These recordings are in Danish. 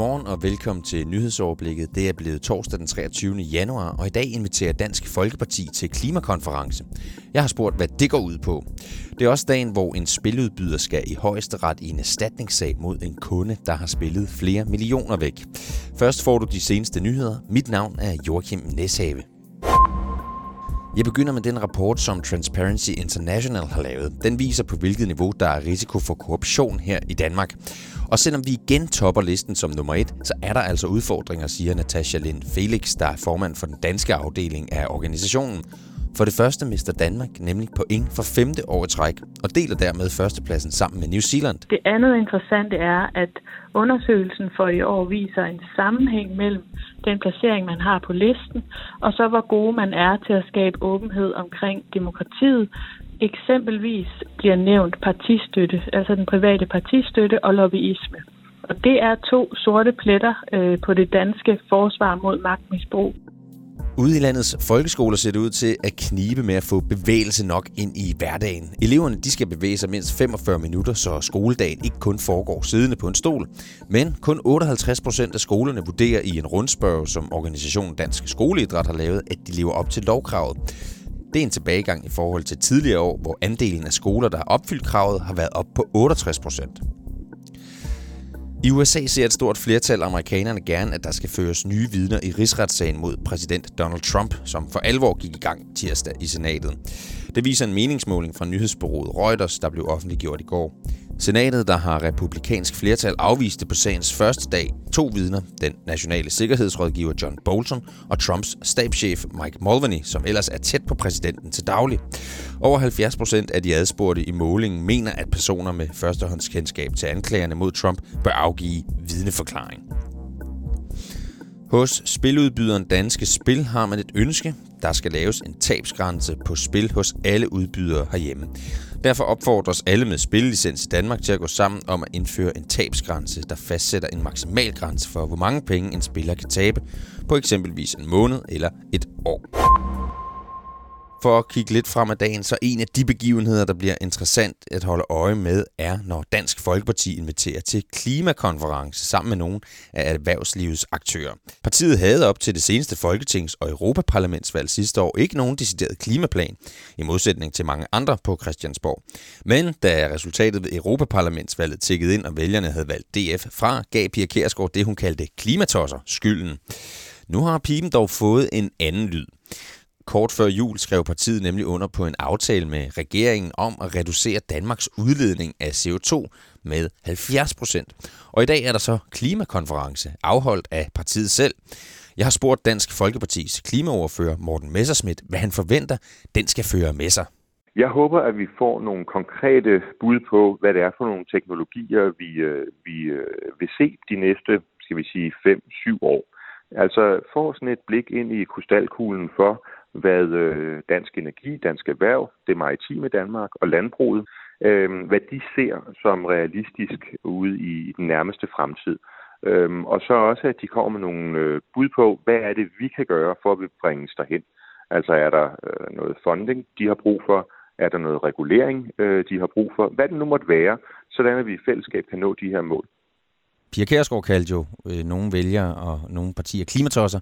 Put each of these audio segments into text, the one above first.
Godmorgen og velkommen til nyhedsoverblikket. Det er blevet torsdag den 23. januar, og i dag inviterer Dansk Folkeparti til klimakonference. Jeg har spurgt, hvad det går ud på. Det er også dagen, hvor en spiludbyder skal i højesteret i en erstatningssag mod en kunde, der har spillet flere millioner væk. Først får du de seneste nyheder. Mit navn er Joachim Neshave. Jeg begynder med den rapport, som Transparency International har lavet. Den viser på hvilket niveau der er risiko for korruption her i Danmark. Og selvom vi igen topper listen som nummer et, så er der altså udfordringer, siger Natasha Lind Felix, der er formand for den danske afdeling af organisationen. For det første mister Danmark nemlig point for femte år i træk, og deler dermed førstepladsen sammen med New Zealand. Det andet interessante er, at undersøgelsen for i år viser en sammenhæng mellem den placering, man har på listen, og så hvor gode man er til at skabe åbenhed omkring demokratiet. Eksempelvis bliver nævnt partistøtte, altså den private partistøtte og lobbyisme. Og det er to sorte pletter øh, på det danske forsvar mod magtmisbrug. Ude i landets folkeskoler ser det ud til at knibe med at få bevægelse nok ind i hverdagen. Eleverne de skal bevæge sig mindst 45 minutter, så skoledagen ikke kun foregår siddende på en stol. Men kun 58 procent af skolerne vurderer i en rundspørg, som organisationen Dansk Skoleidræt har lavet, at de lever op til lovkravet. Det er en tilbagegang i forhold til tidligere år, hvor andelen af skoler, der har opfyldt kravet, har været op på 68 procent. I USA ser et stort flertal af amerikanerne gerne, at der skal føres nye vidner i rigsretssagen mod præsident Donald Trump, som for alvor gik i gang tirsdag i senatet. Det viser en meningsmåling fra nyhedsbureauet Reuters, der blev offentliggjort i går. Senatet, der har republikansk flertal, afviste på sagens første dag to vidner, den nationale sikkerhedsrådgiver John Bolton og Trumps stabschef Mike Mulvaney, som ellers er tæt på præsidenten til daglig. Over 70 procent af de adspurgte i målingen mener, at personer med førstehåndskendskab til anklagerne mod Trump bør afgive vidneforklaring. Hos spiludbyderen Danske Spil har man et ønske. Der skal laves en tabsgrænse på spil hos alle udbydere herhjemme. Derfor opfordres alle med spillicens i Danmark til at gå sammen om at indføre en tabsgrænse, der fastsætter en maksimal grænse for, hvor mange penge en spiller kan tabe på eksempelvis en måned eller et år. For at kigge lidt frem ad dagen, så en af de begivenheder, der bliver interessant at holde øje med, er, når Dansk Folkeparti inviterer til klimakonference sammen med nogle af erhvervslivets aktører. Partiet havde op til det seneste Folketings- og Europaparlamentsvalg sidste år ikke nogen decideret klimaplan, i modsætning til mange andre på Christiansborg. Men da resultatet ved Europaparlamentsvalget tikkede ind, og vælgerne havde valgt DF fra, gav Pia Kærsgaard det, hun kaldte klimatosser skylden. Nu har pipen dog fået en anden lyd. Kort før jul skrev partiet nemlig under på en aftale med regeringen om at reducere Danmarks udledning af CO2 med 70 procent. Og i dag er der så klimakonference, afholdt af partiet selv. Jeg har spurgt Dansk Folkepartis klimaoverfører Morten Messerschmidt, hvad han forventer, den skal føre med sig. Jeg håber, at vi får nogle konkrete bud på, hvad det er for nogle teknologier, vi, øh, vi øh, vil se de næste, skal vi sige, 5-7 år. Altså få sådan et blik ind i krystalkuglen for, hvad øh, Dansk Energi, Dansk Erhverv, det maritime Danmark og landbruget, øh, hvad de ser som realistisk ude i den nærmeste fremtid. Øhm, og så også, at de kommer med nogle øh, bud på, hvad er det, vi kan gøre for at vi bringes derhen. Altså er der øh, noget funding, de har brug for? Er der noget regulering, øh, de har brug for? Hvad det nu måtte være, sådan at vi i fællesskab kan nå de her mål. Pia Kærsgaard kaldte jo øh, nogle vælgere og nogle partier klimatosser,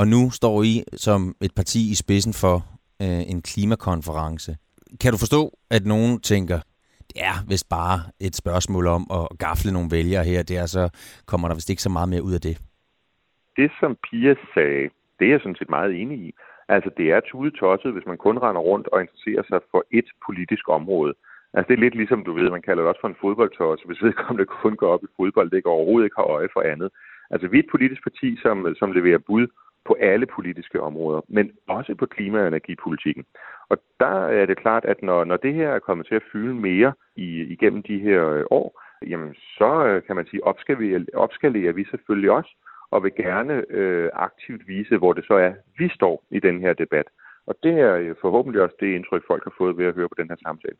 og nu står I som et parti i spidsen for øh, en klimakonference. Kan du forstå, at nogen tænker, det er vist bare et spørgsmål om at gafle nogle vælgere her, det er så kommer der vist ikke så meget mere ud af det? Det, som Pia sagde, det er jeg sådan set meget enig i. Altså, det er tudetosset, hvis man kun render rundt og interesserer sig for et politisk område. Altså, det er lidt ligesom, du ved, man kalder det også for en fodboldtosse, hvis vedkommende kun går op i fodbold, det ikke overhovedet ikke har øje for andet. Altså, vi er et politisk parti, som, som leverer bud på alle politiske områder, men også på klima- og energipolitikken. Og der er det klart, at når, når det her er kommet til at fylde mere i, igennem de her øh, år, jamen så øh, kan man sige, opskalerer, opskalerer vi selvfølgelig også, og vil gerne øh, aktivt vise, hvor det så er, vi står i den her debat. Og det er øh, forhåbentlig også det indtryk, folk har fået ved at høre på den her samtale.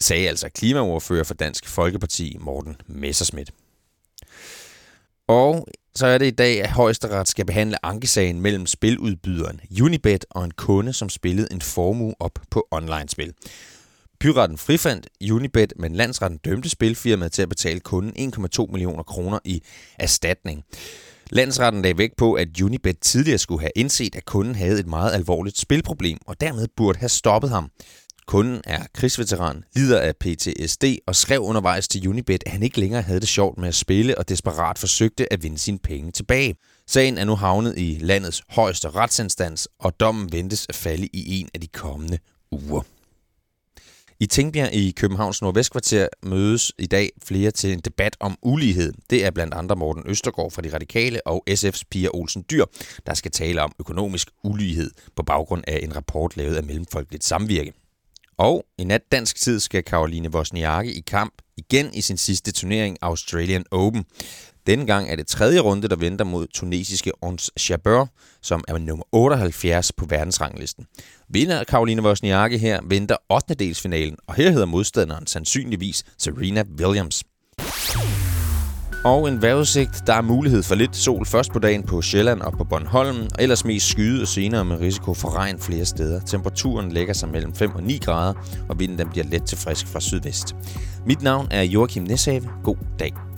Sagde altså klimaordfører for Dansk Folkeparti, Morten Messerschmidt. Og så er det i dag, at højesteret skal behandle ankesagen mellem spiludbyderen Unibet og en kunde, som spillede en formue op på online-spil. Byretten frifandt Unibet, men landsretten dømte spilfirmaet til at betale kunden 1,2 millioner kroner i erstatning. Landsretten lagde vægt på, at Unibet tidligere skulle have indset, at kunden havde et meget alvorligt spilproblem, og dermed burde have stoppet ham. Kunden er krigsveteran, lider af PTSD og skrev undervejs til Unibet, at han ikke længere havde det sjovt med at spille og desperat forsøgte at vinde sine penge tilbage. Sagen er nu havnet i landets højeste retsinstans, og dommen ventes at falde i en af de kommende uger. I Tingbjerg i Københavns Nordvestkvarter mødes i dag flere til en debat om ulighed. Det er blandt andre Morten Østergaard fra De Radikale og SF's Pia Olsen Dyr, der skal tale om økonomisk ulighed på baggrund af en rapport lavet af Mellemfolkeligt Samvirke. Og i nat dansk tid skal Karoline Wozniacki i kamp igen i sin sidste turnering Australian Open. Denne gang er det tredje runde, der venter mod tunesiske Ons Jabeur, som er nummer 78 på verdensranglisten. Vinder Karoline Wozniacki her venter 8. delsfinalen, og her hedder modstanderen sandsynligvis Serena Williams. Og en vejrudsigt. Der er mulighed for lidt sol først på dagen på Sjælland og på Bornholm, og ellers mest skyde og senere med risiko for regn flere steder. Temperaturen lægger sig mellem 5 og 9 grader, og vinden den bliver let til frisk fra sydvest. Mit navn er Joachim Neshave. God dag.